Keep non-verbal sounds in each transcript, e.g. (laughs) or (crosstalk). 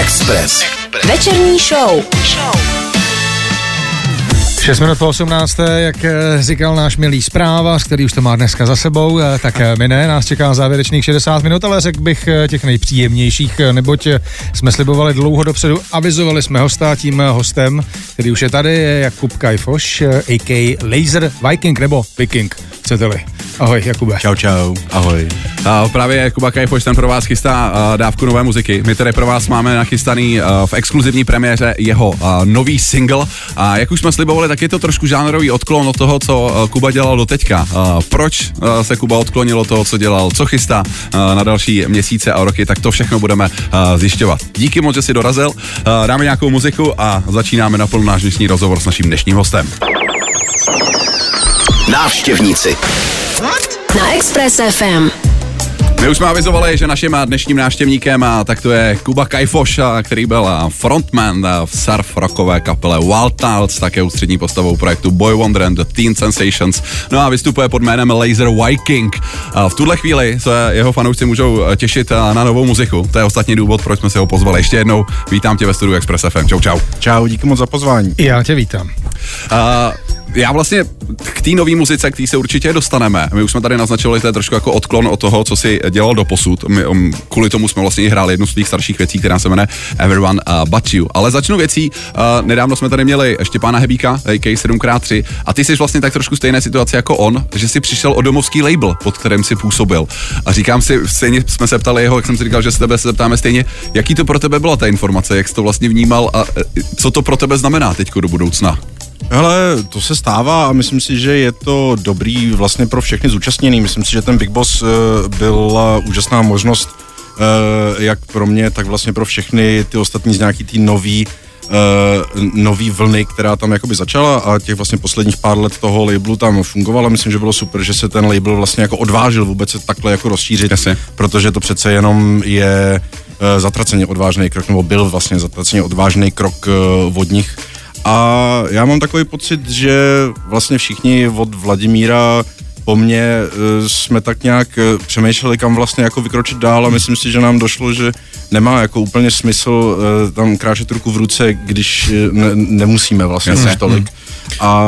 Express. Večerní show. 6 minut po 18. jak eh, říkal náš milý zpráva, který už to má dneska za sebou, eh, tak eh, my ne, nás čeká závěrečných 60 minut, ale řekl bych těch nejpříjemnějších, neboť jsme slibovali dlouho dopředu, avizovali jsme hosta, tím hostem, který už je tady, je Jakub Kajfoš, a.k. Laser Viking nebo Viking, chcete-li. Ahoj, Jakube. Čau, čau, ahoj. A právě Kuba Kajfoš ten pro vás chystá dávku nové muziky. My tady pro vás máme nachystaný v exkluzivní premiéře jeho nový single. A jak už jsme slibovali, tak je to trošku žánrový odklon od toho, co Kuba dělal do teďka. Proč se Kuba odklonil od toho, co dělal, co chystá na další měsíce a roky, tak to všechno budeme zjišťovat. Díky moc, že jsi dorazil. Dáme nějakou muziku a začínáme naplno náš dnešní rozhovor s naším dnešním hostem. Návštěvníci. Na Express FM. My už jsme avizovali, že naším dnešním návštěvníkem a tak to je Kuba Kajfoš, který byl frontman v surf rockové kapele Wild Tales, také ústřední postavou projektu Boy Wonder and the Teen Sensations. No a vystupuje pod jménem Laser Viking. V tuhle chvíli se jeho fanoušci můžou těšit na novou muziku. To je ostatní důvod, proč jsme se ho pozvali. Ještě jednou vítám tě ve studiu Express FM. Čau, čau. Čau, díky moc za pozvání. Já tě vítám. Uh, já vlastně k té nové muzice, k té se určitě dostaneme. My už jsme tady naznačili, to je trošku jako odklon od toho, co si dělal do posud. My, um, kvůli tomu jsme vlastně hráli jednu z těch starších věcí, která se jmenuje Everyone uh, But You. Ale začnu věcí. Uh, nedávno jsme tady měli Štěpána Hebíka, AK 7x3, a ty jsi vlastně tak trošku stejné situaci jako on, že si přišel o domovský label, pod kterým si působil. A říkám si, stejně jsme se ptali jeho, jak jsem si říkal, že se tebe se zeptáme stejně, jaký to pro tebe byla ta informace, jak jsi to vlastně vnímal a e, co to pro tebe znamená teď do budoucna? Hele, to se stává a myslím si, že je to dobrý vlastně pro všechny zúčastněný. Myslím si, že ten Big Boss uh, byla úžasná možnost uh, jak pro mě, tak vlastně pro všechny ty ostatní z nějaký tý nový uh, nový vlny, která tam jakoby začala a těch vlastně posledních pár let toho labelu tam fungovalo. Myslím, že bylo super, že se ten label vlastně jako odvážil vůbec se takhle jako rozšířit, Jasně. protože to přece jenom je uh, zatraceně odvážný krok, nebo byl vlastně zatraceně odvážný krok uh, od nich a já mám takový pocit, že vlastně všichni od Vladimíra po mně e, jsme tak nějak e, přemýšleli, kam vlastně jako vykročit dál a myslím si, že nám došlo, že nemá jako úplně smysl e, tam kráčet ruku v ruce, když ne, nemusíme vlastně Jasně. tolik. Hmm. A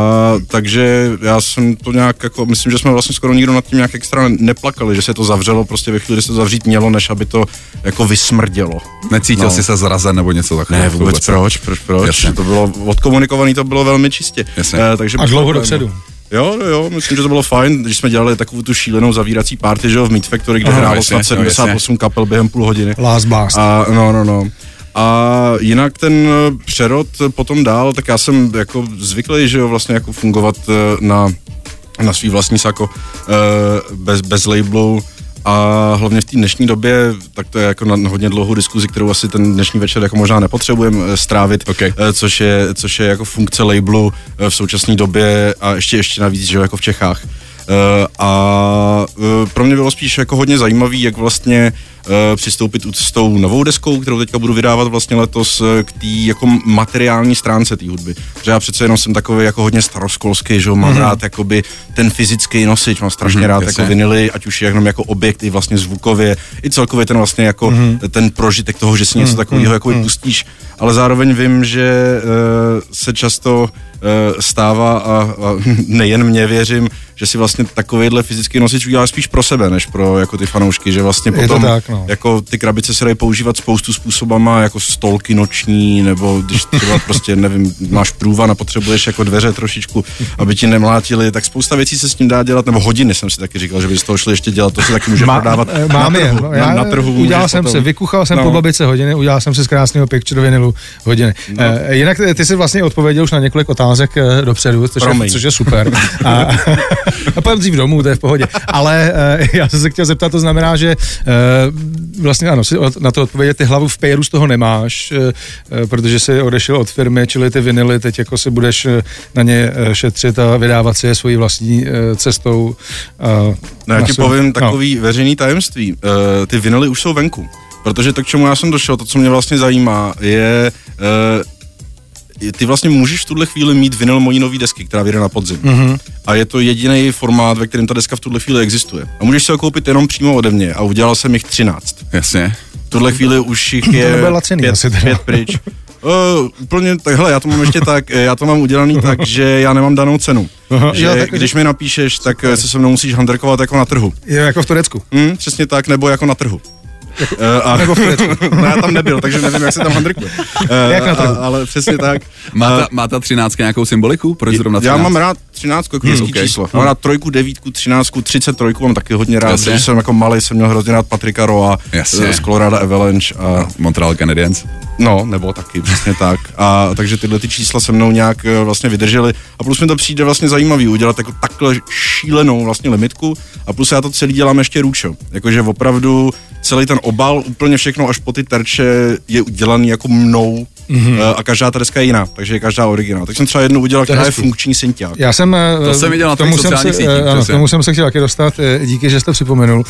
takže já jsem to nějak jako, myslím, že jsme vlastně skoro nikdo nad tím nějak extra neplakali, že se to zavřelo prostě ve chvíli, kdy se to zavřít mělo, než aby to jako vysmrdělo. Necítil no. jsi se zrazen nebo něco takového? Ne, vůbec, vůbec proč, proč, proč. Jasně. To bylo odkomunikované, to bylo velmi čistě. Jasně. E, takže A dlouho dopředu. Jo, jo, jo, myslím, že to bylo fajn, když jsme dělali takovou tu šílenou zavírací party, že jo, v Meat Factory, kde hrálo snad 78 kapel během půl hodiny. Last Blast. A, no, no, no. A jinak ten přerod potom dál, tak já jsem jako zvyklý, že jo, vlastně jako fungovat eh, na, na svý vlastní sako eh, bez, bez labelu, a hlavně v té dnešní době, tak to je jako na hodně dlouhou diskuzi, kterou asi ten dnešní večer jako možná nepotřebujeme eh, strávit, okay. což, je, což je jako funkce labelu v současné době a ještě ještě navíc, že jo, jako v Čechách. A pro mě bylo spíš jako hodně zajímavý, jak vlastně přistoupit s tou novou deskou, kterou teďka budu vydávat vlastně letos eh, k té jako materiální stránce té hudby. Že já přece jenom jsem takový jako hodně staroškolský, že mám mm-hmm. rád jakoby ten fyzický nosič, mám strašně mm-hmm, rád jasně. jako vinily, ať už je jenom jako objekt i vlastně zvukově, i celkově ten vlastně jako mm-hmm. ten prožitek toho, že si něco mm-hmm. takového jako mm-hmm. pustíš, ale zároveň vím, že uh, se často stává a, a (laughs) nejen mě věřím, že si vlastně takovýhle fyzický nosič udělá spíš pro sebe, než pro jako ty fanoušky, že vlastně potom tak, no. jako ty krabice se dají používat spoustu způsobama, jako stolky noční, nebo když třeba (laughs) prostě, nevím, máš průvan a potřebuješ jako dveře trošičku, aby ti nemlátili, tak spousta věcí se s tím dá dělat, nebo hodiny jsem si taky říkal, že by z toho šli ještě dělat, to se taky může Má, prodávat mám na trhu. Je, no, na, na trhu udělal jsem potom. si, vykuchal jsem no. po babice hodiny, udělal jsem si z krásného picture vinilu hodiny. No. E, jinak ty jsi vlastně odpověděl už na několik otázek e, dopředu, což, je, což je super. (laughs) a, (laughs) a dřív domů, to je v pohodě. Ale e, já jsem se chtěl zeptat, to znamená, že vlastně ano, si na to odpovědět, ty hlavu v péru z toho nemáš, eh, eh, protože jsi odešel od firmy, čili ty vinily, teď jako si budeš eh, na ně šetřit a vydávat si je svojí vlastní cestou. No, já ti svůj... povím no. takový no. veřejný tajemství. Ty vinily už jsou venku. Protože to, k čemu já jsem došel, to, co mě vlastně zajímá, je ty vlastně můžeš v tuhle chvíli mít vinyl mojí nový desky, která vyjde na podzim. Mm-hmm. A je to jediný formát, ve kterém ta deska v tuhle chvíli existuje. A můžeš se ho koupit jenom přímo ode mě. A udělal jsem jich 13. Jasně. V tuhle chvíli už jich je laciný, pět, pět pryč. Uh, (laughs) úplně takhle, já to mám ještě tak, já to mám udělaný tak, (laughs) že já nemám danou cenu. Aha, že jo, tak, když mi napíšeš, tak super. se se mnou musíš handrkovat jako na trhu. Je jako v Turecku. Hmm, přesně tak, nebo jako na trhu. Uh, a, (laughs) nebo v no, já tam nebyl, takže nevím, jak se tam handrkuje. Uh, (laughs) jak na trhu? A, ale přesně tak. (laughs) Má ta, má ta třináctka nějakou symboliku? Proč zrovna Já mám rád třináctku jako hmm, okay. číslo. Mám rád trojku, devítku, třináctku, třicet trojku mám taky hodně rád, Jasně. protože jsem jako malý, jsem měl hrozně rád Patrika Roa z Colorado Avalanche a Montreal Canadiens. No, nebo taky, přesně tak. A takže tyhle ty čísla se mnou nějak eh, vlastně vydržely. A plus mi to přijde vlastně zajímavý udělat jako takhle šílenou vlastně limitku. A plus já to celý dělám ještě růčo. Jakože opravdu celý ten obal, úplně všechno až po ty terče je udělaný jako mnou mm-hmm. a každá ta deska je jiná, takže je každá originál. Tak jsem třeba jednu udělal, která je funkční synťák. Já jsem, to eh, jsem viděl na tomu jsem se, sítích, ano, tomu jsem se chtěl taky dostat, díky, že jste připomenul.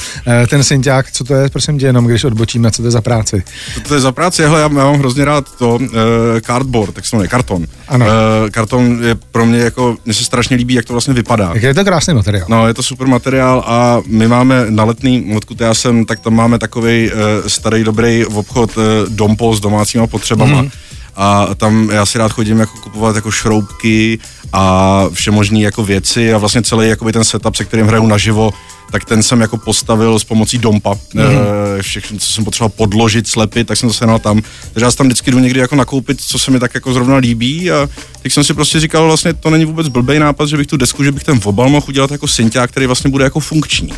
Ten synťák, co to je, prosím tě, jenom když odbočíme, co to je za práci? To, to je za práci, hele, já, já mám hrozně rád to uh, cardboard, tak se jmenuje, karton. Ano. Uh, karton je pro mě jako, mně se strašně líbí, jak to vlastně vypadá. Jak je to krásný materiál. No, je to super materiál a my máme na letný, odkud já jsem, tak tam máme takový uh, starý dobrý obchod uh, Dompo s domácíma potřebama. Mm-hmm a tam já si rád chodím jako kupovat jako šroubky a všemožné jako věci a vlastně celý jakoby ten setup, se kterým hraju naživo, tak ten jsem jako postavil s pomocí dompa. Mm-hmm. Všechno, co jsem potřeboval podložit, slepit, tak jsem to sehnal tam. Takže já tam vždycky jdu někdy jako nakoupit, co se mi tak jako zrovna líbí a tak jsem si prostě říkal, vlastně to není vůbec blbý nápad, že bych tu desku, že bych ten obal mohl udělat jako synťák, který vlastně bude jako funkční.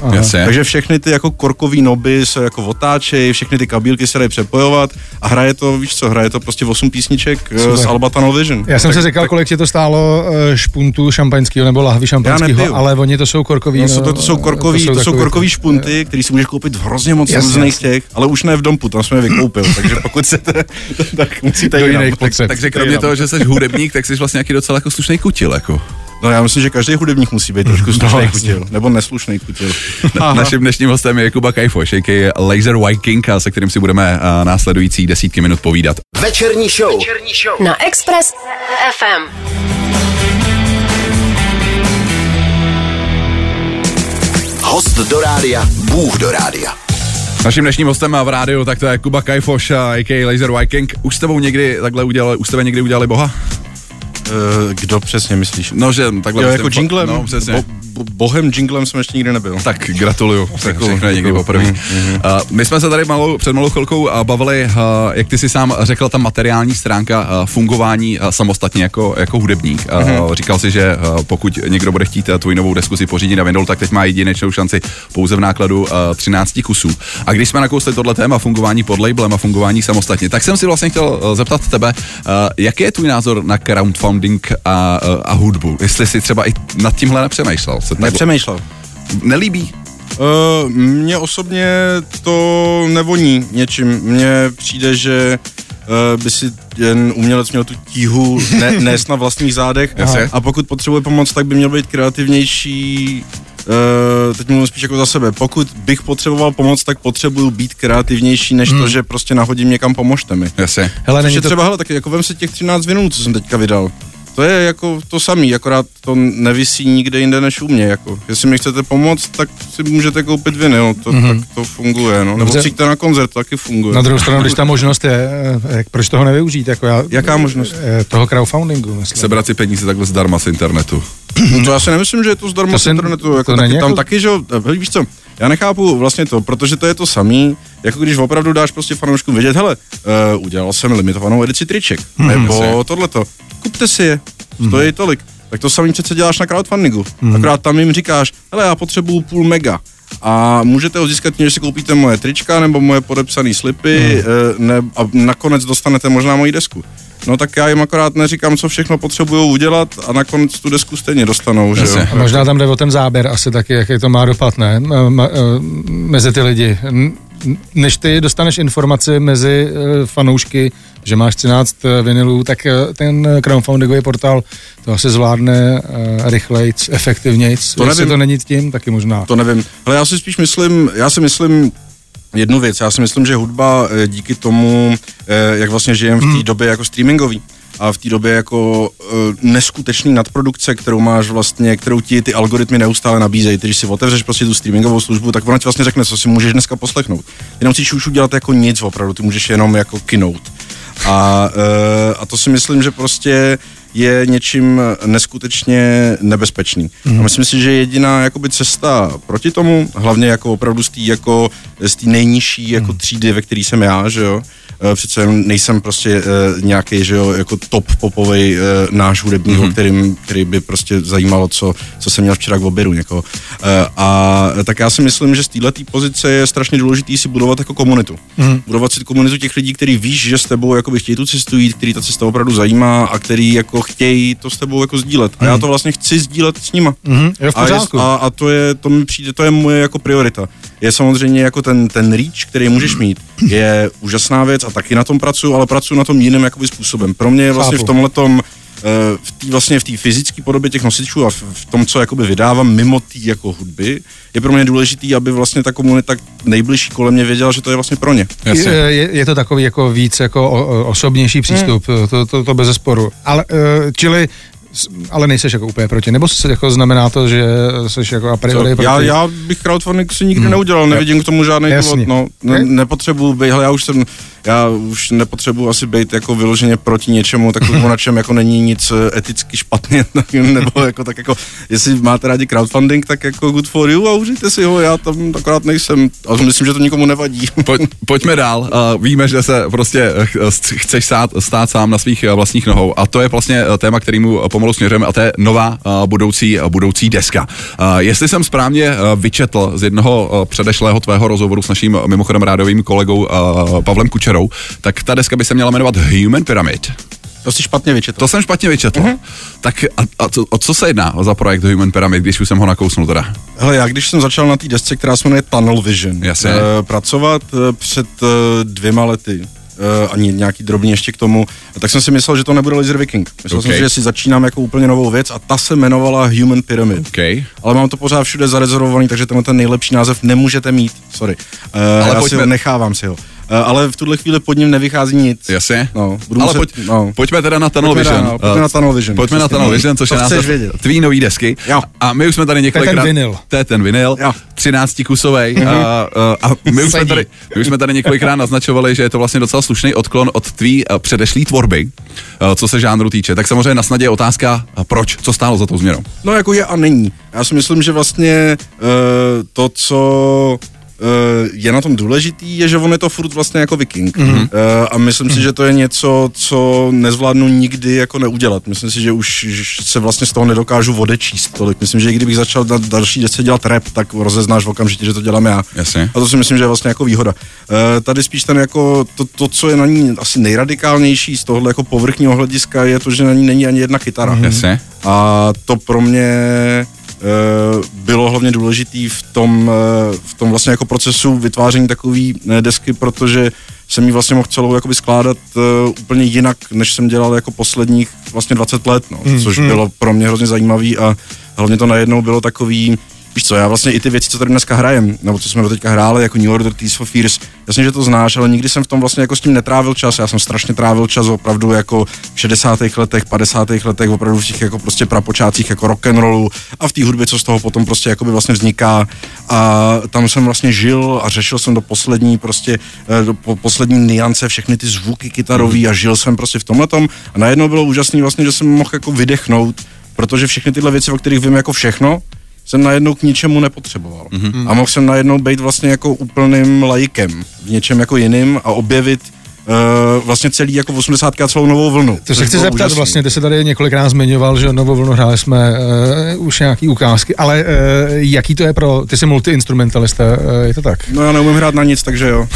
Takže všechny ty jako korkový noby se jako otáčejí, všechny ty kabílky se dají přepojovat a hraje to, víš co, hraje to prostě 8 písniček eh, Super. z Alba Tunnel Vision. Já jsem tak, si říkal, tak... kolik ti to stálo eh, špuntu šampaňského nebo lahvy šampaňského, ale oni to jsou korkový. No, to, to jsou korkový jsou, to jsou korkový špunty, který si můžeš koupit v hrozně moc různých těch, ale už ne v dompu, tam jsme je vykoupil, takže pokud chcete, (laughs) tak musíte do jiných potřeb. Takže kromě toho, že jsi hudebník, tak jsi vlastně nějaký docela jako slušný kutil, jako. No já myslím, že každý hudebník musí být trošku no, slušný no, kutil, nebo neslušný kutil. Na, naším dnešním hostem je Kuba Kajfoš, je Laser Viking, se kterým si budeme uh, následující desítky minut povídat. Večerní show, Večerní show. na Express FM. Host do rádia, Bůh do rádia. Naším dnešním hostem v rádiu, tak to je Kuba Kajfoš, a.k.a. Laser Viking. Už s tebou někdy takhle udělali, už s tebe někdy udělali boha? Uh, kdo přesně myslíš? No, že takhle... Jo, jako jinglem? No, přesně. Bo, bo, bohem jinglem jsem ještě nikdy nebyl. Tak gratuluju, je někdy poprvé. Mm-hmm. Uh, my jsme se tady malou, před malou chvilkou uh, bavili, uh, jak ty si sám řekl, ta materiální stránka uh, fungování uh, samostatně jako, jako hudebník. Uh, mm-hmm. Říkal si, že uh, pokud někdo bude chtít uh, tvůj novou desku si pořídit na Windows, tak teď má jedinečnou šanci pouze v nákladu uh, 13 kusů. A když jsme nakousli tohle téma fungování pod labelem a fungování samostatně, tak jsem si vlastně chtěl uh, zeptat tebe, uh, jaký je tvůj názor na crowdfunding a, uh, a hudbu? Jestli si třeba i nad tímhle nepřemýšlel? Se Nepřemýšlel. Nelíbí? Uh, mně osobně to nevoní něčím. Mně přijde, že uh, by si jen umělec měl tu tíhu ne, (laughs) nést na vlastních zádech a pokud potřebuje pomoc, tak by měl být kreativnější Uh, teď mluvím spíš jako za sebe. Pokud bych potřeboval pomoc, tak potřebuju být kreativnější, než hmm. to, že prostě nahodím někam, pomožte mi. Jasně. Hele, není to... třeba, hele, tak jako vem si těch 13 minut, co jsem teďka vydal. To je jako to samý, akorát to nevisí nikde jinde než u mě. Jako. Jestli mi chcete pomoct, tak si můžete koupit vinyl, to, mm-hmm. tak to funguje. No. Nebo přijďte na koncert, to taky funguje. Na druhou stranu, když ta možnost je, eh, jak, proč toho nevyužít? Jako já, Jaká možnost? Eh, toho crowdfundingu, myslím. Sebrat si peníze takhle zdarma z internetu. No to já si nemyslím, že je to zdarma to z internetu. Jako to taky, tam jako... taky, že víš co, já nechápu vlastně to, protože to je to samý, jako když opravdu dáš prostě fanouškům vědět, hele, uh, udělal jsem limitovanou edici triček, hmm, nebo tohleto, kupte si je, stojí hmm. tolik. Tak to samý přece děláš na crowdfundingu. Hmm. Akorát tam jim říkáš, hele, já potřebuju půl mega. A můžete ho získat tím, že si koupíte moje trička nebo moje podepsané slipy hmm. ne, a nakonec dostanete možná moji desku. No tak já jim akorát neříkám, co všechno potřebují udělat a nakonec tu desku stejně dostanou. Že jo? A možná tam jde o ten záběr asi taky, jaký to má dopad, ne? Mezi ty lidi. Než ty dostaneš informaci mezi e, fanoušky, že máš 13 e, vinilů, tak e, ten crowdfundingový portál to asi zvládne rychleji, efektivněji. To nevím. to není tím, taky možná. To nevím. Ale já si spíš myslím, já si myslím, jednu věc. Já si myslím, že hudba díky tomu, jak vlastně žijeme v té hmm. době jako streamingový, a v té době jako uh, neskutečný nadprodukce, kterou máš vlastně, kterou ti ty algoritmy neustále nabízejí. Když si otevřeš prostě tu streamingovou službu, tak ona ti vlastně řekne, co si můžeš dneska poslechnout. Jenom musíš už udělat jako nic opravdu, ty můžeš jenom jako kinout. A, a to si myslím, že prostě je něčím neskutečně nebezpečný. Mm. A myslím si, že jediná jakoby cesta proti tomu, hlavně jako opravdu z té jako, z nejnižší jako mhm. třídy, ve které jsem já, že jo, Eh, přece nejsem prostě uh, nějaký, že jo, jako top popový uh, náš hudebník, mm-hmm. kterým, který by prostě zajímalo, co, co jsem měl včera k obědu někoho. Uh, a tak já si myslím, že z této pozice je strašně důležité si budovat jako komunitu. Mm-hmm. Budovat si komunitu těch lidí, kteří víš, že s tebou jakoby chtějí tu cestu jít, který ta cesta opravdu zajímá a který jako chtějí to s tebou jako sdílet. A mm-hmm. já mhm. to vlastně chci sdílet s nima. Mm-hmm. Je v a, a, a, to je, to mi přijde, to je moje jako priorita. Je samozřejmě jako ten, ten reach, který můžeš mít, je úžasná věc a taky na tom pracuji, ale pracuji na tom jiným jakoby způsobem. Pro mě je vlastně Chápu. v tomhle tom v tý, vlastně v té fyzické podobě těch nosičů a v, v tom, co jakoby vydávám mimo té jako hudby, je pro mě důležitý, aby vlastně ta komunita nejbližší kolem mě věděla, že to je vlastně pro ně. Je, je, je to takový jako víc jako o, osobnější přístup, hmm. to, to, to bez sporu. Ale, uh, čili ale nejseš jako úplně proti, nebo se jako znamená to, že jsi jako a priori Co? proti? Já, já bych crowdfunding si nikdy hmm. neudělal, nevidím k tomu žádný důvod, no, ne, nepotřebuji být, já už jsem já už nepotřebuji asi být jako vyloženě proti něčemu takovému, na čem jako není nic eh, eticky špatně, (laughs) nebo jako tak jako, jestli máte rádi crowdfunding, tak jako good for you a užijte si ho, já tam akorát nejsem, ale myslím, že to nikomu nevadí. Pojď, pojďme dál, uh, víme, že se prostě eh, chceš stát, stát sám na svých vlastních nohou a to je vlastně téma, kterýmu pomalu směřujeme a to je nová uh, budoucí, uh, budoucí deska. Uh, jestli jsem správně uh, vyčetl z jednoho uh, předešlého tvého rozhovoru s naším mimochodem rádovým kolegou uh, Pavlem Kučerem, Kučerou, tak ta deska by se měla jmenovat Human Pyramid. To jsi špatně vyčetl. To jsem špatně vyčetl. Uh-huh. Tak a, a to, o co se jedná za projekt Human Pyramid, když už jsem ho nakousnul teda? Hele, já když jsem začal na té desce, která se jmenuje Tunnel Vision, Jasně. Uh, pracovat uh, před uh, dvěma lety, uh, ani nějaký drobný ještě k tomu, tak jsem si myslel, že to nebude Laser Viking. Myslel okay. jsem si, že si začínám jako úplně novou věc a ta se jmenovala Human Pyramid. Okay. Ale mám to pořád všude zarezervovaný, takže tenhle ten nejlepší název nemůžete mít. Sorry. Uh, Ale já pojďme... si ho, nechávám si ho. Eh, ale v tuhle chvíli pod ním nevychází nic. Jasně. No, budu ale muset, pojď, no. pojďme teda na Tunnel pojďme Vision. Na, no, pojďme na Tunnel Vision. Pojďme na Tunnel Vision, což je název tvý nový desky. Jo. A my už jsme tady několikrát... To je ten vinyl. To je ten vinyl, 13 kusovej. Mm-hmm. A, a, a my, už jsme tady, my už jsme tady několikrát naznačovali, že je to vlastně docela slušný odklon od tvý uh, předešlý tvorby, co se žánru týče. Tak samozřejmě na snadě je otázka, proč, co stálo za tou změnou? No jako je a není. Já si myslím, že vlastně uh, to, co Eh, je na tom důležitý, je, že on je to furt vlastně jako viking. Mm-hmm. A myslím si, že to je něco, co nezvládnu nikdy jako neudělat. Myslím si, že už se vlastně z toho nedokážu odečíst tolik. Myslím, že i kdybych začal na další desce dělat rap, tak rozeznáš v okamžitě, že to dělám já. Jasně. A to si myslím, že je vlastně jako výhoda. Eh, tady spíš ten jako to, to, co je na ní asi nejradikálnější z tohohle jako povrchního hlediska, je to, že na ní není ani jedna kytara. Mm-hmm. Jasně. A to pro mě Eh, bylo hlavně důležitý v tom, eh, v tom vlastně jako procesu vytváření takové eh, desky, protože jsem ji vlastně mohl celou jakoby skládat uh, úplně jinak, než jsem dělal jako posledních vlastně 20 let, no, mm, což mm. bylo pro mě hrozně zajímavý a hlavně to najednou bylo takový, Víš co, já vlastně i ty věci, co tady dneska hrajem, nebo co jsme do teďka hráli, jako New Order, Tears for Fears, jasně, že to znáš, ale nikdy jsem v tom vlastně jako s tím netrávil čas. Já jsem strašně trávil čas opravdu jako v 60. letech, 50. letech, opravdu v těch jako prostě prapočátcích jako rock and rollu a v té hudbě, co z toho potom prostě jako by vlastně vzniká. A tam jsem vlastně žil a řešil jsem do poslední prostě, eh, do poslední niance všechny ty zvuky kytarový a žil jsem prostě v tomhle tom. A najednou bylo úžasný vlastně, že jsem mohl jako vydechnout, protože všechny tyhle věci, o kterých vím jako všechno, jsem najednou k ničemu nepotřeboval. Mm-hmm. A mohl jsem najednou být vlastně jako úplným lajkem v něčem jako jiným a objevit uh, vlastně celý jako 80 a celou novou vlnu. To se chci zeptat úžasný. vlastně, ty se tady několikrát zmiňoval, že novou vlnu hráli jsme uh, už nějaký ukázky, ale uh, jaký to je pro, ty jsi multiinstrumentalista, uh, je to tak? No já neumím hrát na nic, takže jo. Uh,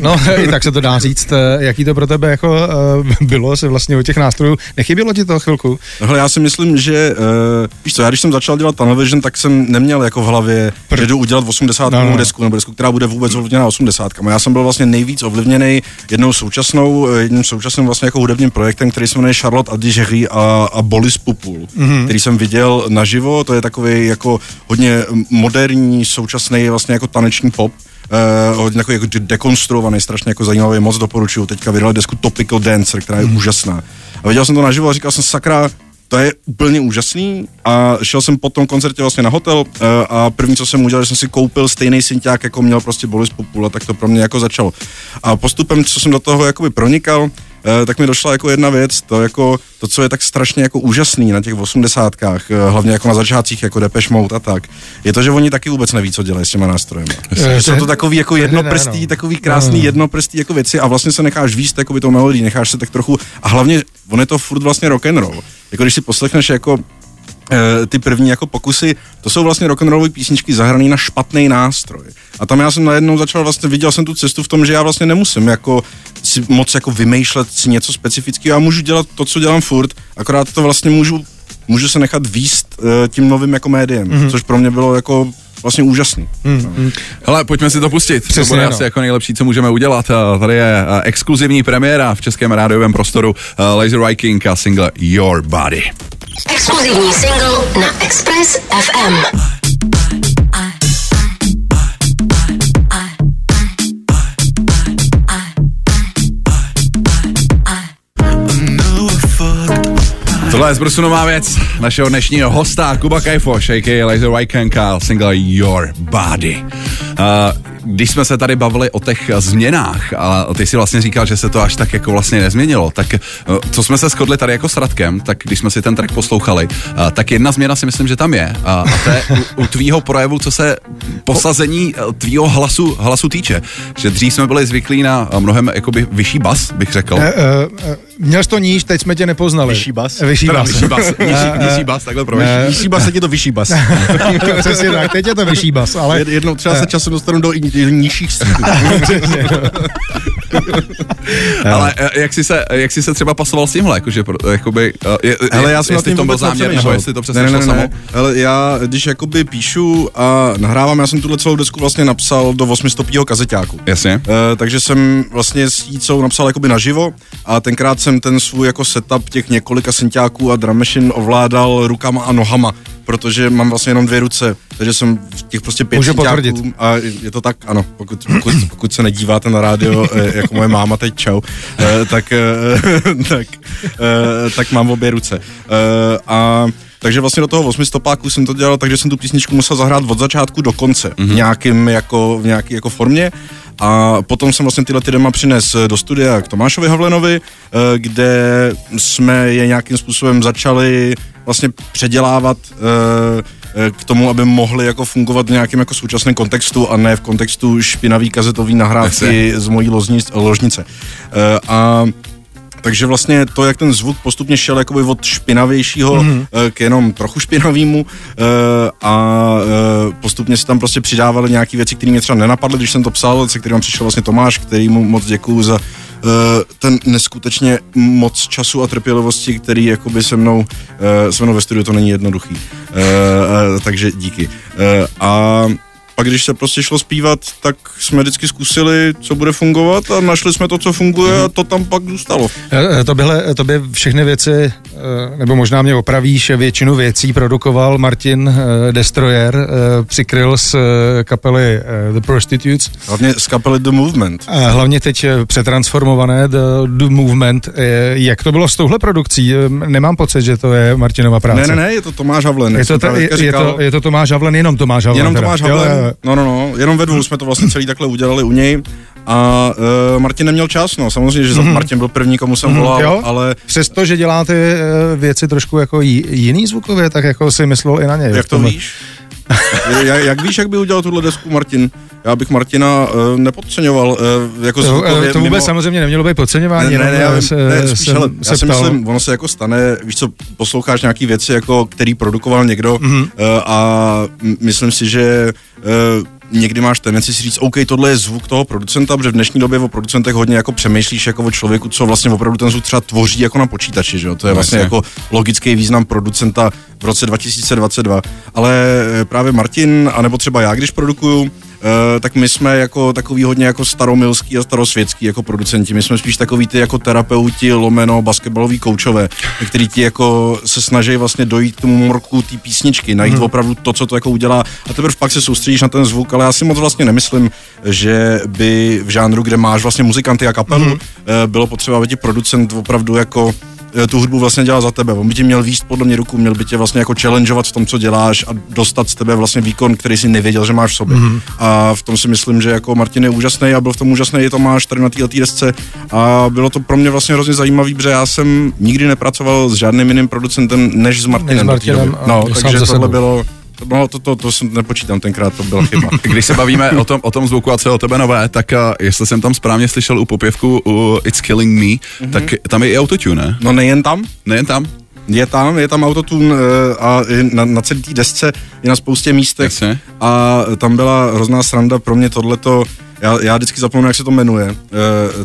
no (laughs) i tak se to dá říct, uh, jaký to pro tebe jako uh, bylo se vlastně u těch nástrojů, nechybělo ti to chvilku? No já si myslím, že uh, víš co, já když jsem začal dělat Tunnel tak jsem neměl jako v hlavě, Pr- že jdu udělat 80 no, no. desku, nebo desku, která bude vůbec ovlivněná 80. Já jsem byl vlastně nejvíc ovlivněný jednou současnou, eh, jedním současným vlastně jako hudebním projektem, který se jmenuje Charlotte Adigerie a, a Bolis Pupul, mm-hmm. který jsem viděl naživo, to je takový jako hodně moderní, současný vlastně jako taneční pop, uh, hodně jako, jako dekonstruovaný, strašně jako zajímavý, moc doporučuju. Teďka vydali desku Topical Dancer, která je mm. úžasná. A viděl jsem to naživo a říkal jsem, sakra, to je úplně úžasný a šel jsem po tom koncertě vlastně na hotel uh, a první, co jsem udělal, že jsem si koupil stejný synťák, jako měl prostě Boris Popula, tak to pro mě jako začalo. A postupem, co jsem do toho jakoby pronikal, Eh, tak mi došla jako jedna věc, to jako to, co je tak strašně jako úžasný na těch osmdesátkách, eh, hlavně jako na začátcích jako Depeche Mode a tak, je to, že oni taky vůbec neví, co dělají s těma nástrojem. Eh, jsou to takový jako jednoprstý, no. takový krásný no. jednoprstý jako věci a vlastně se necháš výst jako by tou melodii, necháš se tak trochu a hlavně on je to furt vlastně rock and roll. Jako když si poslechneš jako Eh, ty první jako pokusy, to jsou vlastně rock'n'rollové písničky zahraný na špatný nástroj. A tam já jsem najednou začal vlastně, viděl jsem tu cestu v tom, že já vlastně nemusím jako si moc jako vymýšlet si něco specifického, já můžu dělat to, co dělám furt, akorát to vlastně můžu, můžu se nechat výst uh, tím novým jako médiem, mm-hmm. což pro mě bylo jako vlastně úžasný. Hmm. No. Hele, pojďme si to pustit. Přesně, to bude no. asi jako nejlepší, co můžeme udělat. Tady je exkluzivní premiéra v českém rádiovém prostoru Laser Viking a single Your Body. Exkluzivní single na Express FM. Tohle je zbrusunová věc našeho dnešního hosta Kuba Kajfo, a.k.a. Laser White single Your Body. Uh, když jsme se tady bavili o těch změnách a ty si vlastně říkal, že se to až tak jako vlastně nezměnilo, tak eh, co jsme se shodli tady jako s Radkem, tak když jsme si ten track poslouchali, eh, tak jedna změna si myslím, že tam je a, a to je u, u tvýho projevu, co se posazení eh, tvýho hlasu, hlasu týče. Že dřív jsme byli zvyklí na mnohem jakoby vyšší bas, bych řekl. Měl jsi to níž, teď jsme tě nepoznali. Vyšší bas? Vyšší bas. Vyšší bas. Nižší, nižší bas, takhle. Nižší bas, teď je to vyšší bas. (laughs) Přesně tak, teď je to vyšší bas, ale... Jednou třeba se časem dostanu do nižších stupňů. (laughs) (laughs) ale eh, jak jsi, se, jak jsi se třeba pasoval s tímhle, jakože, jakoby, eh, je, Hele, já jsem jestli to byl záměr, nebo jestli to přesně ne, ne, ne, samo? Ale já, když jakoby píšu a nahrávám, já jsem tuhle celou desku vlastně napsal do 800 kazeťáku. Jasně. Uh, takže jsem vlastně s jí celou napsal jakoby naživo a tenkrát jsem ten svůj jako setup těch několika synťáků a drum machine ovládal rukama a nohama, protože mám vlastně jenom dvě ruce, takže jsem v těch prostě pět Můžu potvrdit. A je to tak, ano, pokud, pokud, pokud se nedíváte na rádio, eh, jako moje máma teď čau, eh, tak, eh, (laughs) tak, tak mám obě ruce. A takže vlastně do toho 8 stopáku jsem to dělal, takže jsem tu písničku musel zahrát od začátku do konce, mm-hmm. v, nějakým jako, v nějaký jako formě. A potom jsem vlastně tyhle ty dema přines do studia k Tomášovi Havlenovi, eh, kde jsme je nějakým způsobem začali vlastně předělávat eh, eh, k tomu, aby mohli jako fungovat v nějakém jako současném kontextu a ne v kontextu špinavý kazetový nahrávky z mojí ložnice. A takže vlastně to, jak ten zvuk postupně šel jakoby od špinavějšího mm-hmm. k jenom trochu špinavýmu eh, a eh, postupně se tam prostě přidávaly nějaké věci, které mě třeba nenapadly, když jsem to psal, se kterým přišel vlastně Tomáš, který mu moc děkuju za ten neskutečně moc času a trpělivosti, který jakoby se mnou, se mnou ve studiu to není jednoduchý. Takže díky. A a když se prostě šlo zpívat, tak jsme vždycky zkusili, co bude fungovat a našli jsme to, co funguje a to tam pak zůstalo. Eh, eh, to, byhle, to by všechny věci, nebo možná mě opravíš, většinu věcí produkoval Martin Destroyer, přikryl z kapely The Prostitutes. Hlavně z kapely The Movement. Hlavně teď přetransformované The, The Movement. Jak to bylo s touhle produkcí? Nemám pocit, že to je Martinova práce. Ne, ne, ne, je to Tomáš Havlen. Je to, ta, je, je, to, je to Tomáš Havlen, jenom Tomáš Havlen. Jenom Tomáš Havlen. Jo, no, no, no, jenom ve dvou jsme to vlastně celý takhle udělali u něj. A uh, Martin neměl čas, no samozřejmě, že mm-hmm. Martin byl první, komu jsem mm-hmm, volal, jo? ale... Přesto, že děláte uh, věci trošku jako jiný zvukově, tak jako si myslel i na něj. Jak to víš? (laughs) jak, jak víš, jak by udělal tuhle desku Martin? Já bych Martina uh, nepodceňoval. Uh, jako to, uh, to vůbec mimo... samozřejmě nemělo být podceňování. Ne, ne, ne, já, se, ne spíš, ale, já si myslím, ono se jako stane, víš co, posloucháš nějaký věci, jako, který produkoval někdo mm-hmm. uh, a myslím si, že uh, někdy máš tendenci si říct, OK, tohle je zvuk toho producenta, protože v dnešní době o producentech hodně jako přemýšlíš jako o člověku, co vlastně opravdu ten zvuk třeba tvoří jako na počítači, že jo? To je vlastně jako logický význam producenta v roce 2022. Ale právě Martin, anebo třeba já, když produkuju, tak my jsme jako takový hodně jako staromilský a starosvětský jako producenti. My jsme spíš takový ty jako terapeuti, lomeno, basketbaloví koučové, který ti jako se snaží vlastně dojít k tomu morku té písničky, najít hmm. opravdu to, co to jako udělá a teprve pak se soustředíš na ten zvuk, ale já si moc vlastně nemyslím, že by v žánru, kde máš vlastně muzikanty a kapelu, hmm. bylo potřeba, aby ti producent opravdu jako Eh, tu hudbu vlastně dělá za tebe. On by ti měl výst podle mě ruku, měl by tě vlastně jako challengeovat v tom, co děláš a dostat z tebe vlastně výkon, který si nevěděl, že máš v sobě. Mm-hmm. A v tom si myslím, že jako Martin je úžasný a byl v tom úžasný i Tomáš tady na této desce a bylo to pro mě vlastně hrozně zajímavý, protože já jsem nikdy nepracoval s žádným jiným producentem než s Martinem. Než s Martinem no, takže tohle bylo No, to, to, to jsem nepočítám tenkrát, to byla chyba. (laughs) Když se bavíme o tom, o tom zvuku a co je o tebe nové, tak uh, jestli jsem tam správně slyšel u popěvku u It's Killing Me, mm-hmm. tak tam je i autotune, ne? No nejen tam. Nejen tam? Je tam, je tam autotune uh, a na, na celé té desce je na spoustě místech Jasně. a tam byla hrozná sranda pro mě tohleto, já, já vždycky zapomenu, jak se to jmenuje, uh,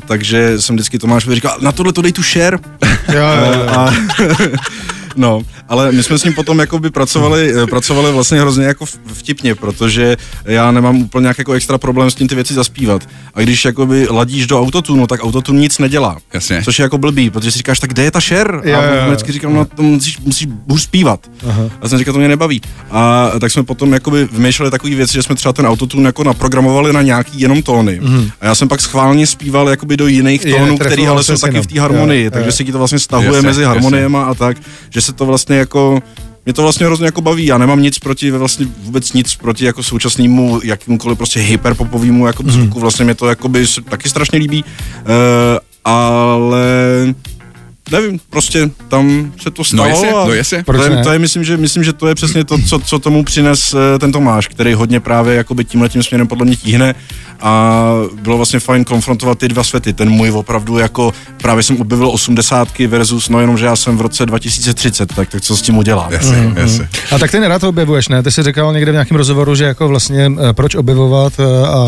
takže jsem vždycky Tomášovi říkal, na tohle to dej tu share. (laughs) Jo, jo, jo. A, (laughs) No, ale my jsme s ním potom jakoby pracovali, eh, pracovali vlastně hrozně jako vtipně, protože já nemám úplně nějak jako extra problém s tím ty věci zaspívat. A když jakoby ladíš do autotunu, tak autotune nic nedělá. Jasně. Což je jako blbý, protože si říkáš, tak kde je ta share? A já vždycky říkám, no to musíš, musíš hůř zpívat. Aha. A jsem říkal, to mě nebaví. A tak jsme potom jakoby vymýšleli takové věci, že jsme třeba ten autotune jako naprogramovali na nějaký jenom tóny. Mm. A já jsem pak schválně zpíval jakoby do jiných tónů, které ale jsou taky v té harmonii, je, takže je. se ti to vlastně stahuje jasně, mezi harmoniema a tak, že se to vlastně jako mě to vlastně hrozně jako baví. Já nemám nic proti, vlastně vůbec nic proti jako současnému jakýmkoliv prostě hyperpopovému jako mm. zvuku. Vlastně mě to jako by taky strašně líbí. Uh, ale nevím, prostě tam se to stalo. No jestli, a no jestli. To, je, to je, myslím, že, myslím, že to je přesně to, co, co tomu přines eh, ten Tomáš, který hodně právě jakoby tímhle tím směrem podle mě tíhne a bylo vlastně fajn konfrontovat ty dva světy. Ten můj opravdu jako, právě jsem objevil osmdesátky versus, no jenom, že já jsem v roce 2030, tak, tak co s tím udělám. Jasně, mm, jasně. A tak ty nerad objevuješ, ne? Ty jsi říkal někde v nějakém rozhovoru, že jako vlastně eh, proč objevovat eh, a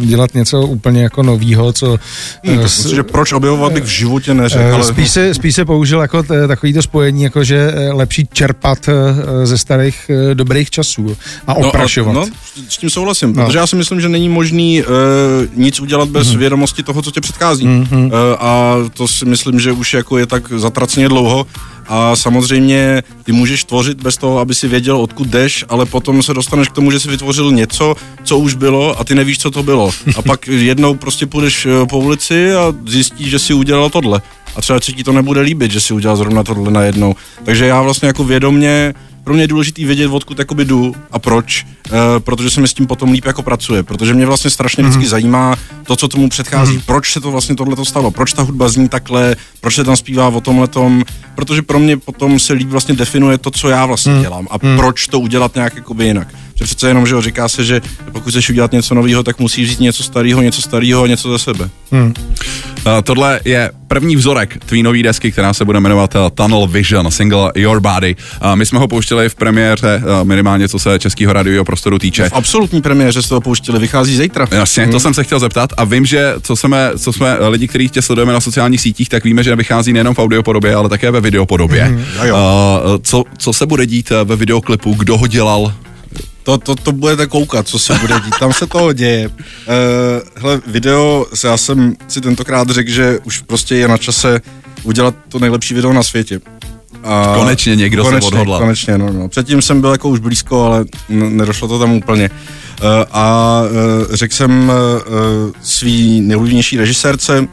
dělat něco úplně jako novýho, co... Hmm, s, myslím, že proč objevovat bych v životě neřekl. Ale... Spíš se, spíš se použil jako takovýto spojení, jako že lepší čerpat ze starých dobrých časů a no, oprašovat. No, no s tím souhlasím, no. protože já si myslím, že není možný uh, nic udělat bez mm-hmm. vědomosti toho, co tě předchází. Mm-hmm. Uh, a to si myslím, že už jako je tak zatraceně dlouho. A samozřejmě ty můžeš tvořit bez toho, aby si věděl, odkud jdeš, ale potom se dostaneš k tomu, že jsi vytvořil něco, co už bylo a ty nevíš, co to bylo. A (laughs) pak jednou prostě půjdeš eh, po ulici a zjistíš, že si udělal tohle. A třeba třetí to nebude líbit, že si udělal zrovna tohle najednou. Takže já vlastně jako vědomě pro mě je důležité vědět, odkud jakoby jdu a proč, uh, protože se mi s tím potom líp jako pracuje, protože mě vlastně strašně vždycky mm-hmm. zajímá to, co tomu předchází, mm-hmm. proč se to vlastně tohle stalo, proč ta hudba zní takhle, proč se tam zpívá o tomhle tom, protože pro mě potom se líp vlastně definuje to, co já vlastně mm-hmm. dělám a mm-hmm. proč to udělat nějak jakoby jinak. Že přece jenom, že říká se, že pokud chceš udělat něco nového, tak musíš říct něco starého, něco starého a něco ze sebe. Mm. Uh, tohle je první vzorek tvý nový desky, která se bude jmenovat uh, Tunnel Vision, single Your Body. Uh, my jsme ho pouštěli v premiéře, minimálně co se českého radiového prostoru týče. V absolutní premiéře jste ho pouštěli, vychází zítra. Jasně, hmm. to jsem se chtěl zeptat a vím, že co jsme, co jsme lidi, kteří tě sledujeme na sociálních sítích, tak víme, že vychází nejenom v audiopodobě, ale také ve videopodobě. Hmm. Co, co se bude dít ve videoklipu, kdo ho dělal, to, to, to budete koukat, co se bude dít. Tam se toho děje. Uh, hele, video, já jsem si tentokrát řekl, že už prostě je na čase udělat to nejlepší video na světě. A konečně někdo konečně, se odhodlal. Konečně, no, no. Předtím jsem byl jako už blízko, ale nedošlo to tam úplně. Uh, a uh, řekl jsem uh, svý nejoblíbenější režisérce,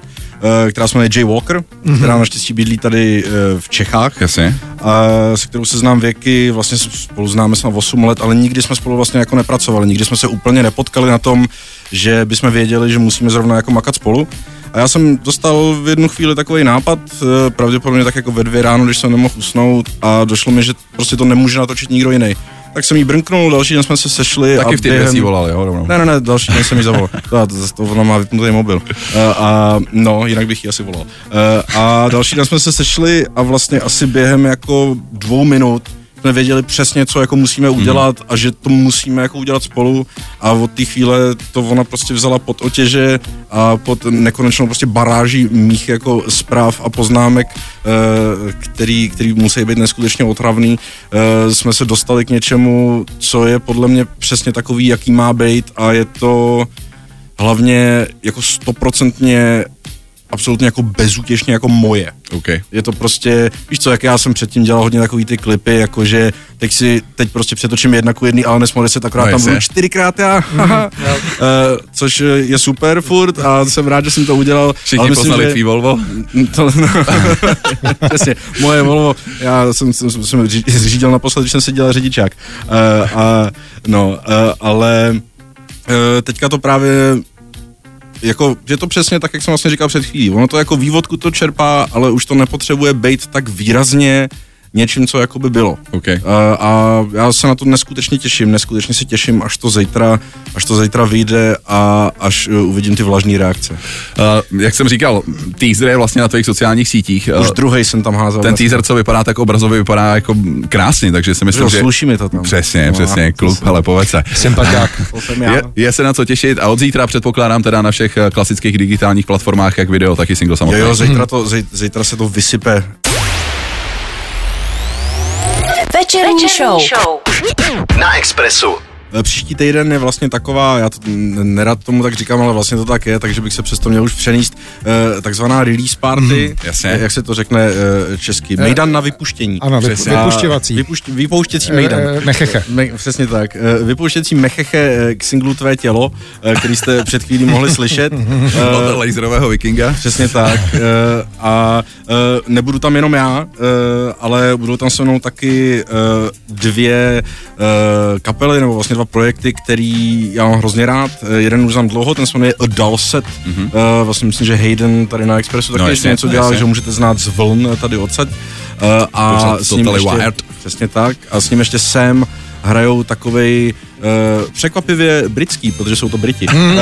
která se jmenuje Jay Walker, mm-hmm. která naštěstí bydlí tady eh, v Čechách. Jasně. A se kterou se znám věky, vlastně spolu známe jsme 8 let, ale nikdy jsme spolu vlastně jako nepracovali, nikdy jsme se úplně nepotkali na tom, že bychom věděli, že musíme zrovna jako makat spolu. A já jsem dostal v jednu chvíli takový nápad, eh, pravděpodobně tak jako ve dvě ráno, když jsem nemohl usnout a došlo mi, že prostě to nemůže natočit nikdo jiný tak jsem jí brnknul, další den jsme se sešli. Taky a v těch během... volal, jo? Rovnou. Ne, ne, ne, další den jsem jí zavolal. (laughs) to, to, to, ona má vypnutý mobil. Uh, a no, jinak bych ji asi volal. Uh, a další den jsme se sešli a vlastně asi během jako dvou minut jsme věděli přesně, co jako musíme udělat mm. a že to musíme jako udělat spolu a od té chvíle to ona prostě vzala pod otěže a pod nekonečnou prostě baráží mých jako zpráv a poznámek, eh, který, který musí být neskutečně otravný, eh, jsme se dostali k něčemu, co je podle mě přesně takový, jaký má být a je to hlavně jako stoprocentně absolutně jako bezútěšně jako moje. Okay. Je to prostě, víš co, jak já jsem předtím dělal hodně takový ty klipy, jakože teď si, teď prostě přetočím jedna ku jedný Alanis Morissette, akorát no, tam budu čtyřikrát já, mm, uh, (laughs) což je super furt a jsem rád, že jsem to udělal. Všichni ale myslím, poznali že... tvý Volvo? To, (laughs) no, přesně, moje Volvo, já jsem, jsem, jsem, jsem řídil naposled, když jsem si dělal řidičák. Uh, a, no, uh, ale teďka to právě jako, je to přesně tak, jak jsem vlastně říkal před chvílí. Ono to jako vývodku to čerpá, ale už to nepotřebuje být tak výrazně něčím, co jako by bylo. Okay. A, a já se na to neskutečně těším, neskutečně se těším, až to zítra, až to zítra vyjde a až uh, uvidím ty vlažné reakce. Uh, jak jsem říkal, teaser je vlastně na tvých sociálních sítích. Už uh, druhý jsem tam házel. Ten teaser, co vypadá tak obrazově, vypadá jako krásně, takže si myslím, že... Sluší mi to tam. Přesně, no, přesně, klub, hele, povedz se. Sympatiák. (laughs) je, je, se na co těšit a od zítra předpokládám teda na všech klasických digitálních platformách, jak video, tak i single samotný. Jo, jo, zítra, to, zítra se to vysype Večerní, Večerní show. show. Na Expressu. Eh, příští týden je vlastně taková, já to nerad tomu tak říkám, ale vlastně to tak je, takže bych se přesto měl už přenést eh, takzvaná release party, mm, jasně. jak se to řekne eh, česky, mejdan na vypuštění. Ano, Přesně. vypuštěvací. Vypušť, vypouštěcí mejdan. mecheche. Me, přesně tak. vypouštěcí mecheche k singlu Tvé tělo, který jste před chvílí mohli slyšet. (laughs) Od laserového vikinga. Přesně tak. a nebudu tam jenom já, ale budou tam se mnou taky dvě kapely, nebo vlastně dva projekty, který já mám hrozně rád. Eh, jeden už znám dlouho, ten se jmenuje A Dulcet. Mm-hmm. Uh, vlastně myslím, že Hayden tady na Expressu taky no, ještě něco dělá, že můžete znát z vln tady odsaď. Uh, a s ním ještě, wired. Přesně tak. A s ním ještě Sam hrajou takovej uh, překvapivě britský, protože jsou to Briti, mm. uh,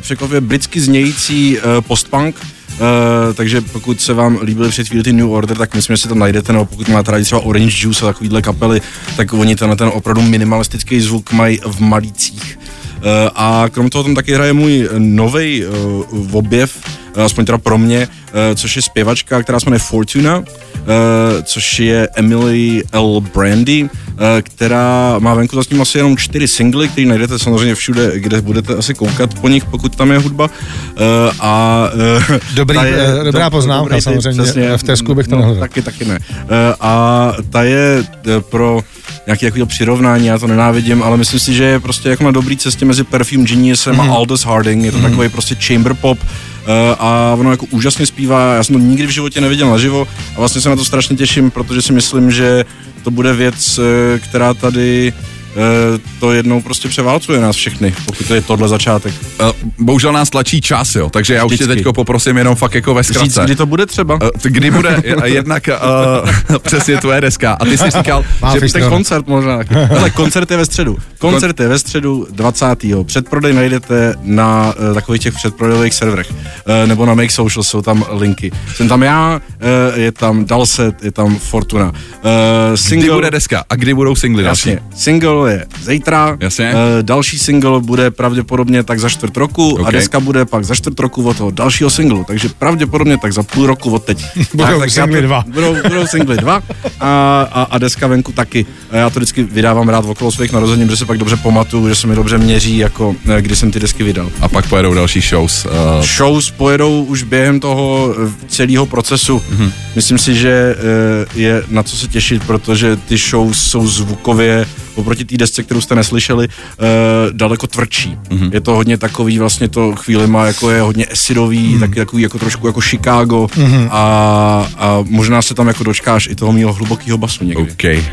překvapivě britsky znějící uh, postpunk, Uh, takže pokud se vám líbily před chvíli ty New Order, tak myslím, že si tam najdete, nebo pokud máte rádi třeba Orange Juice a takovýhle kapely, tak oni ten, ten opravdu minimalistický zvuk mají v malících. Uh, a krom toho tam taky hraje můj nový uh, objev, aspoň teda pro mě, což je zpěvačka, která se jmenuje Fortuna, což je Emily L. Brandy, která má venku zatím asi jenom čtyři singly, které najdete samozřejmě všude, kde budete asi koukat po nich, pokud tam je hudba. A, Dobrý, je, dobrá poznámka dobrý, samozřejmě, přesně, v Tesku bych to no, nehledal. Taky, taky ne. A ta je pro nějaký takový přirovnání, já to nenávidím, ale myslím si, že je prostě jako na dobrý cestě mezi Perfume Geniusem mm-hmm. a mhm. Aldous Harding, je to mm-hmm. takový prostě chamber pop, a ono jako úžasně zpívá, já jsem to nikdy v životě neviděl naživo a vlastně se na to strašně těším, protože si myslím, že to bude věc, eh, která tady Eh, to jednou prostě převálcuje nás všechny, pokud to je tohle začátek. Eh, bohužel nás tlačí čas, jo, takže já už tě teďko poprosím jenom fakt jako ve zkratce. Říct, kdy to bude třeba? Eh, kdy bude (laughs) jednak uh, (laughs) přesně tvoje deska. A ty jsi říkal, (laughs) že ten koncert možná. Ale koncert je ve středu. Koncert je ve středu 20. Předprodej najdete na uh, takových těch předprodejových serverech. Uh, nebo na Make Social jsou tam linky. Jsem tam já, uh, je tam Dalset, je tam Fortuna. Uh, single... Kdy bude deska a kdy budou singly Jasně. Single je zítra. Jasně. Uh, další single bude pravděpodobně tak za čtvrt roku okay. a deska bude pak za čtvrt roku od toho dalšího singlu. Takže pravděpodobně tak za půl roku od teď. (laughs) budou tak, singly dva. Budou, budou singly dva a, a, a deska venku taky. A já to vždycky vydávám rád okolo svých narozenin, že se pak dobře pamatuju, že se mi dobře měří, jako eh, když jsem ty desky vydal. A pak pojedou další shows. Uh... Shows pojedou už během toho celého procesu. Mm-hmm. Myslím si, že je na co se těšit, protože ty shows jsou zvukově oproti té desce, kterou jste neslyšeli, uh, daleko tvrdší. Mm-hmm. Je to hodně takový, vlastně to chvíli má jako je hodně acidový, mm-hmm. taky takový jako trošku jako Chicago mm-hmm. a, a možná se tam jako dočkáš i toho mého hlubokého basu někdy. Okay.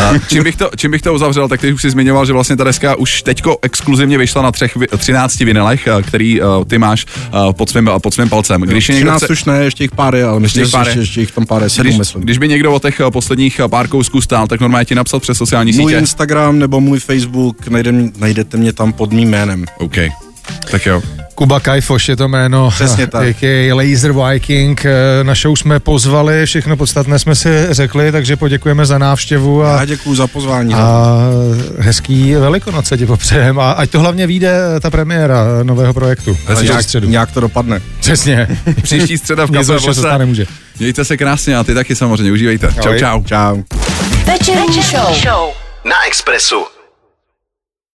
A čím, bych to, čím bych to uzavřel, tak ty už si zmiňoval, že vlastně ta deska už teďko exkluzivně vyšla na třech, 13 vinilech, eh, který uh, ty máš uh, pod, svým, pod svým palcem. Když jo, 13 chce... už ne, ještě jich pár je, ale myslím, ještě, pár je. ještě, jich tam pár je, sedm, když, myslím. Když by někdo o těch posledních pár kousků stál, tak normálně ti napsat přes sociální můj sítě. Instagram nebo můj Facebook, najdem, najdete mě tam pod mým jménem. OK. Tak jo. Kuba Kajfoš je to jméno. Přesně (laughs) tak. A.k.a. Laser Viking. Na show jsme pozvali, všechno podstatné jsme si řekli, takže poděkujeme za návštěvu. A, Já děkuji za pozvání. A hezký velikonoce ti popřejem. A ať to hlavně vyjde ta premiéra nového projektu. Nějak, středu. nějak to dopadne. Přesně. (laughs) Příští středa v kafe se nemůže. Mějte se krásně a ty taky samozřejmě. Užívejte. Čau, čau. Čau. Večerní show. show na Expressu.